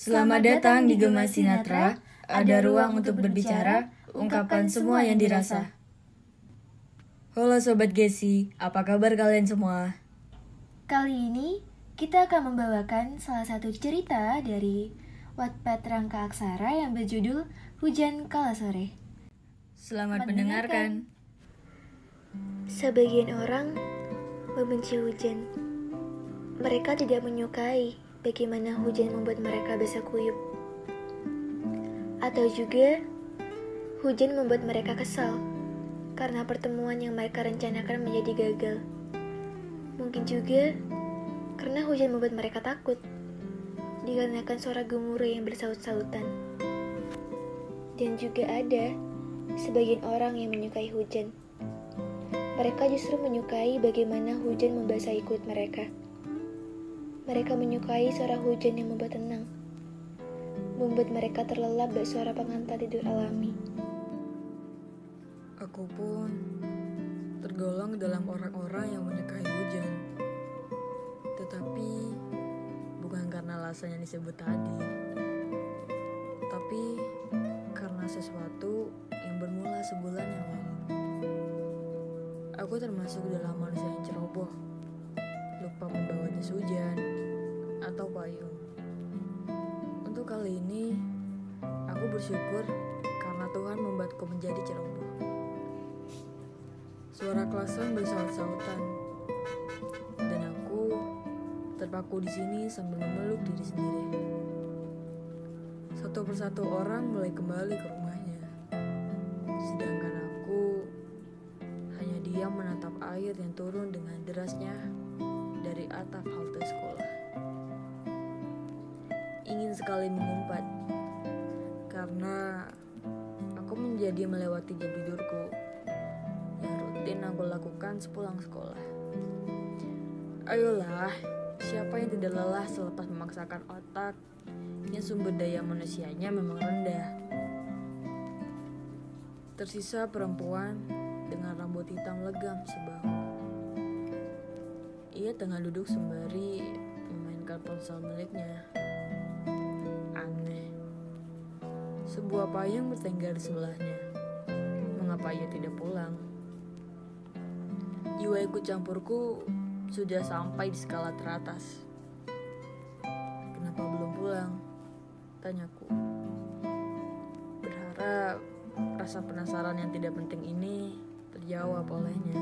Selamat datang di Gema Sinatra. Ada ruang untuk berbicara, ungkapkan semua yang dirasa. Halo Sobat Gesi, apa kabar kalian semua? Kali ini kita akan membawakan salah satu cerita dari Wattpad Rangka Aksara yang berjudul Hujan Kala Sore. Selamat mendengarkan. Sebagian orang membenci hujan. Mereka tidak menyukai bagaimana hujan membuat mereka basah kuyup. Atau juga hujan membuat mereka kesal karena pertemuan yang mereka rencanakan menjadi gagal. Mungkin juga karena hujan membuat mereka takut dikarenakan suara gemuruh yang bersaut-sautan. Dan juga ada sebagian orang yang menyukai hujan. Mereka justru menyukai bagaimana hujan membasahi kulit mereka. Mereka menyukai suara hujan yang membuat tenang, membuat mereka terlelap dari suara pengantar tidur alami. Aku pun tergolong dalam orang-orang yang menyukai hujan. Tetapi bukan karena alasan yang disebut tadi. Tapi karena sesuatu yang bermula sebulan yang lalu. Aku termasuk dalam manusia yang ceroboh. Lupa membawa jas hujan atau payung. Untuk kali ini, aku bersyukur karena Tuhan membuatku menjadi ceroboh. Suara klason bersaut-sautan, dan aku terpaku di sini sambil memeluk diri sendiri. Satu persatu orang mulai kembali ke rumahnya, sedangkan aku hanya diam menatap air yang turun dengan derasnya dari atap halte sekolah. Ingin sekali mengumpat, karena aku menjadi melewati jam tidurku yang rutin aku lakukan sepulang sekolah. Ayolah, siapa yang tidak lelah selepas memaksakan otak yang sumber daya manusianya memang rendah. Tersisa perempuan dengan rambut hitam legam sebahu. Ia tengah duduk sembari memainkan ponsel miliknya. Sebuah payung bertengger di sebelahnya. Mengapa ia tidak pulang? Jiwa ikut campurku sudah sampai di skala teratas. Kenapa belum pulang? Tanyaku. Berharap rasa penasaran yang tidak penting ini terjawab olehnya.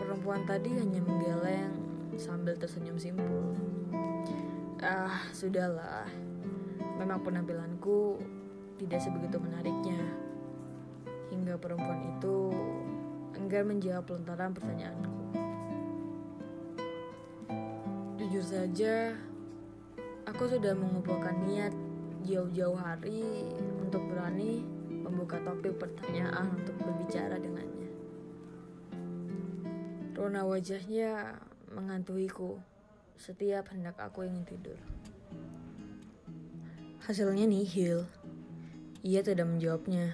Perempuan tadi hanya menggeleng sambil tersenyum simpul. Ah, sudahlah. Memang penampilanku tidak sebegitu menariknya. Hingga perempuan itu enggan menjawab lontaran pertanyaanku. Jujur saja, aku sudah mengumpulkan niat jauh-jauh hari untuk berani membuka topik pertanyaan untuk berbicara dengannya. Rona wajahnya mengantuiku setiap hendak aku ingin tidur. Hasilnya nihil. Ia tidak menjawabnya.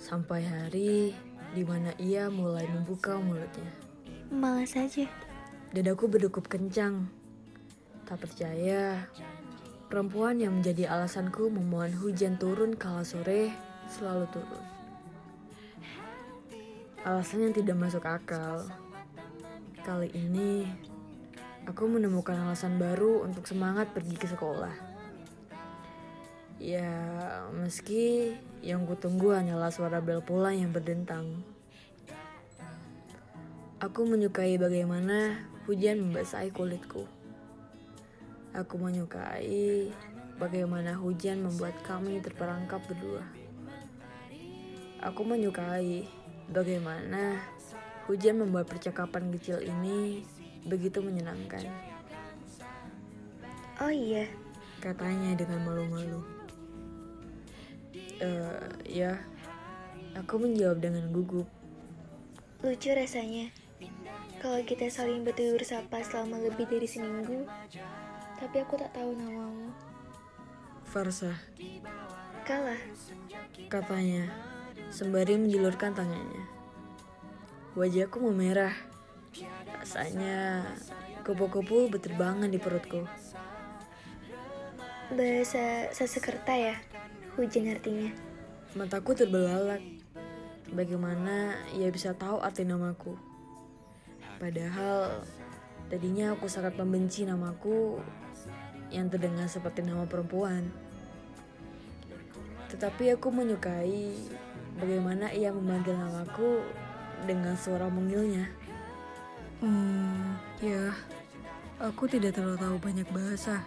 Sampai hari di mana ia mulai membuka mulutnya. Malah saja. Dadaku berdegup kencang. Tak percaya, perempuan yang menjadi alasanku memohon hujan turun kala sore selalu turun. Alasan yang tidak masuk akal. Kali ini, aku menemukan alasan baru untuk semangat pergi ke sekolah. Ya, meski yang kutunggu hanyalah suara bel pulang yang berdentang. Aku menyukai bagaimana hujan membasahi kulitku. Aku menyukai bagaimana hujan membuat kami terperangkap berdua. Aku menyukai bagaimana hujan membuat percakapan kecil ini begitu menyenangkan. Oh iya, Katanya dengan malu-malu. Eh, ya, aku menjawab dengan gugup. lucu rasanya. Kalau kita saling bertegur sapa selama lebih dari seminggu, tapi aku tak tahu namamu. Farsa, Kalah. katanya, sembari menjulurkan tangannya. Wajahku memerah. Rasanya kupu-kupu berterbangan di perutku. Bahasa Sasekerta ya, hujan artinya. Mataku terbelalak. Bagaimana ia bisa tahu arti namaku? Padahal tadinya aku sangat membenci namaku yang terdengar seperti nama perempuan. Tetapi aku menyukai bagaimana ia memanggil namaku dengan suara mungilnya. Hmm, ya, aku tidak terlalu tahu banyak bahasa.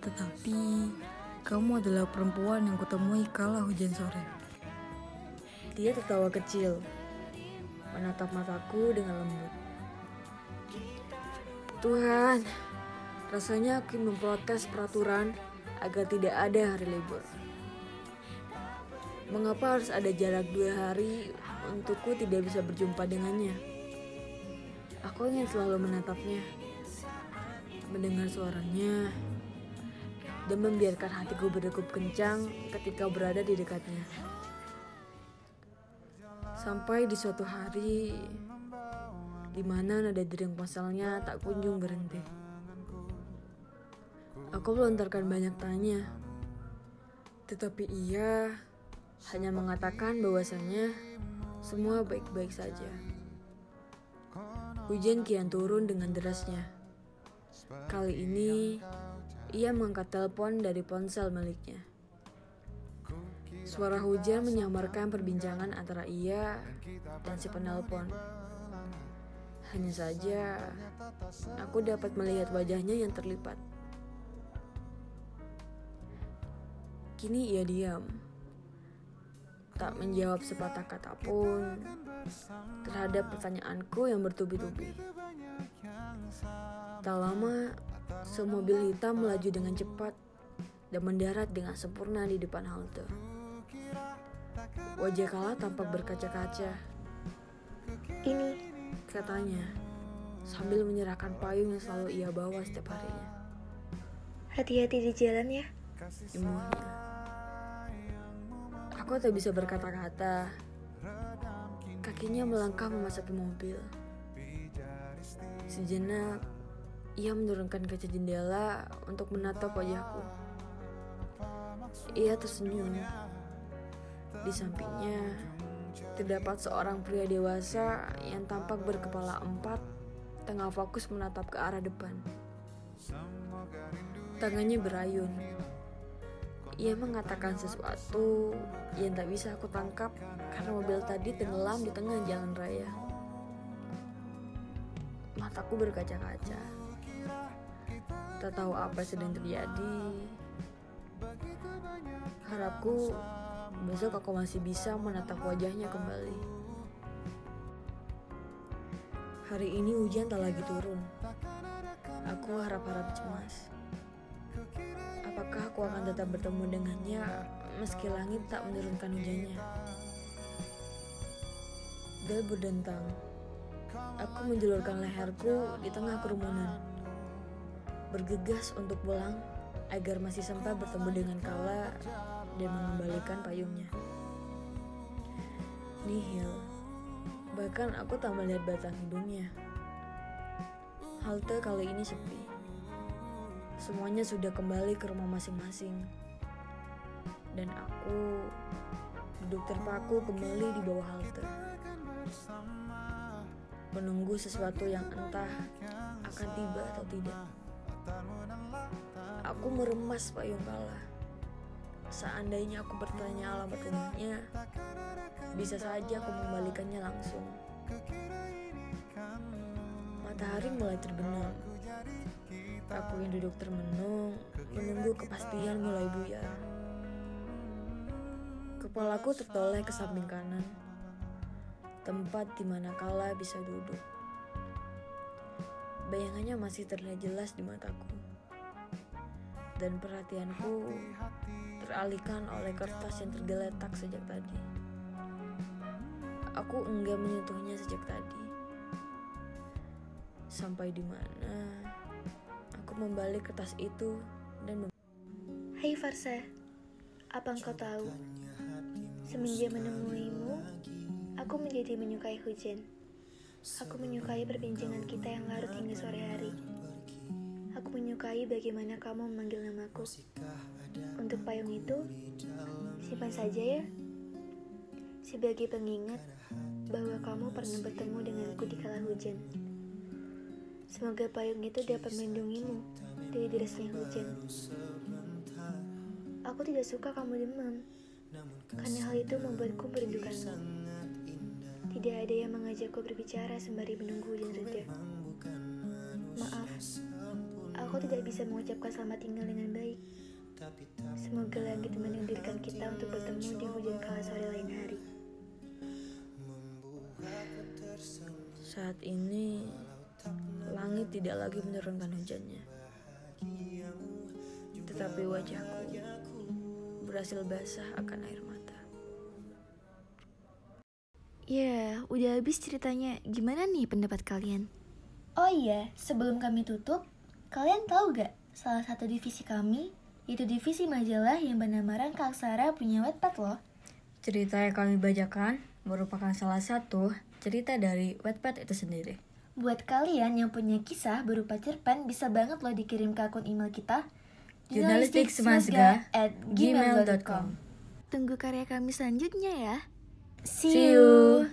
Tetapi kamu adalah perempuan yang kutemui kala hujan sore. Dia tertawa kecil, menatap mataku dengan lembut. Tuhan, rasanya aku memprotes peraturan agar tidak ada hari libur. Mengapa harus ada jarak dua hari untukku tidak bisa berjumpa dengannya? Aku ingin selalu menatapnya, mendengar suaranya, dan membiarkan hatiku berdegup kencang ketika berada di dekatnya. Sampai di suatu hari, di mana nada dering ponselnya tak kunjung berhenti. Aku melontarkan banyak tanya, tetapi ia hanya mengatakan bahwasannya semua baik-baik saja. Hujan kian turun dengan derasnya. Kali ini, ia mengangkat telepon dari ponsel miliknya. Suara hujan menyamarkan perbincangan antara ia dan si penelpon. Hanya saja, aku dapat melihat wajahnya yang terlipat. Kini ia diam tak menjawab sepatah kata pun terhadap pertanyaanku yang bertubi-tubi. Tak lama, semobil hitam melaju dengan cepat dan mendarat dengan sempurna di depan halte. Wajah Kala tampak berkaca-kaca. Ini, katanya, sambil menyerahkan payung yang selalu ia bawa setiap harinya. Hati-hati di jalan ya. Imunya. Aku tak bisa berkata-kata. Kakinya melangkah memasuki mobil. Sejenak, ia menurunkan kaca jendela untuk menatap wajahku. Ia tersenyum. Di sampingnya, terdapat seorang pria dewasa yang tampak berkepala empat, tengah fokus menatap ke arah depan. Tangannya berayun ia mengatakan sesuatu yang tak bisa aku tangkap karena mobil tadi tenggelam di tengah jalan raya. Mataku berkaca-kaca. Tak tahu apa sedang terjadi. Harapku besok aku masih bisa menatap wajahnya kembali. Hari ini hujan tak lagi turun. Aku harap-harap cemas. Apakah aku akan tetap bertemu dengannya meski langit tak menurunkan hujannya? Bel berdentang. Aku menjulurkan leherku di tengah kerumunan. Bergegas untuk pulang agar masih sempat bertemu dengan Kala dan mengembalikan payungnya. Nihil. Bahkan aku tak melihat batang hidungnya. Halte kali ini sepi. Semuanya sudah kembali ke rumah masing-masing. Dan aku duduk terpaku kembali di bawah halte. Menunggu sesuatu yang entah akan tiba atau tidak. Aku meremas payung kala. Seandainya aku bertanya alamat rumahnya, bisa saja aku mengembalikannya langsung. Matahari mulai terbenam Aku yang duduk termenung, menunggu kepastian mulai buyar. Kepalaku tertoleh ke samping kanan, tempat di mana kala bisa duduk. Bayangannya masih terlihat jelas di mataku. Dan perhatianku teralihkan oleh kertas yang tergeletak sejak tadi. Aku enggak menyentuhnya sejak tadi. Sampai di mana membalik kertas itu dan Hai Farsa, apa engkau tahu? Semenjak menemuimu, aku menjadi menyukai hujan. Aku menyukai perbincangan kita yang larut hingga sore hari. Aku menyukai bagaimana kamu memanggil namaku. untuk payung itu, simpan saja ya. Sebagai pengingat bahwa kamu pernah bertemu denganku di kala hujan. Semoga payung itu dapat melindungimu dari derasnya hujan. Aku tidak suka kamu demam, karena hal itu membuatku merindukanmu. Tidak ada yang mengajakku berbicara sembari menunggu hujan reda. Maaf, aku tidak bisa mengucapkan selamat tinggal dengan baik. Semoga langit menunjukkan kita untuk bertemu di hujan kala sore lain hari. Saat ini langit tidak lagi menurunkan hujannya. Tetapi wajahku berhasil basah akan air mata. Ya, udah habis ceritanya. Gimana nih pendapat kalian? Oh iya, sebelum kami tutup, kalian tahu gak salah satu divisi kami, yaitu divisi majalah yang bernama Rangka Aksara punya Wattpad loh. Cerita yang kami bacakan merupakan salah satu cerita dari Wattpad itu sendiri. Buat kalian yang punya kisah berupa cerpen, bisa banget loh dikirim ke akun email kita Jurnalistiksemasga at gmail.com. Tunggu karya kami selanjutnya ya. See you.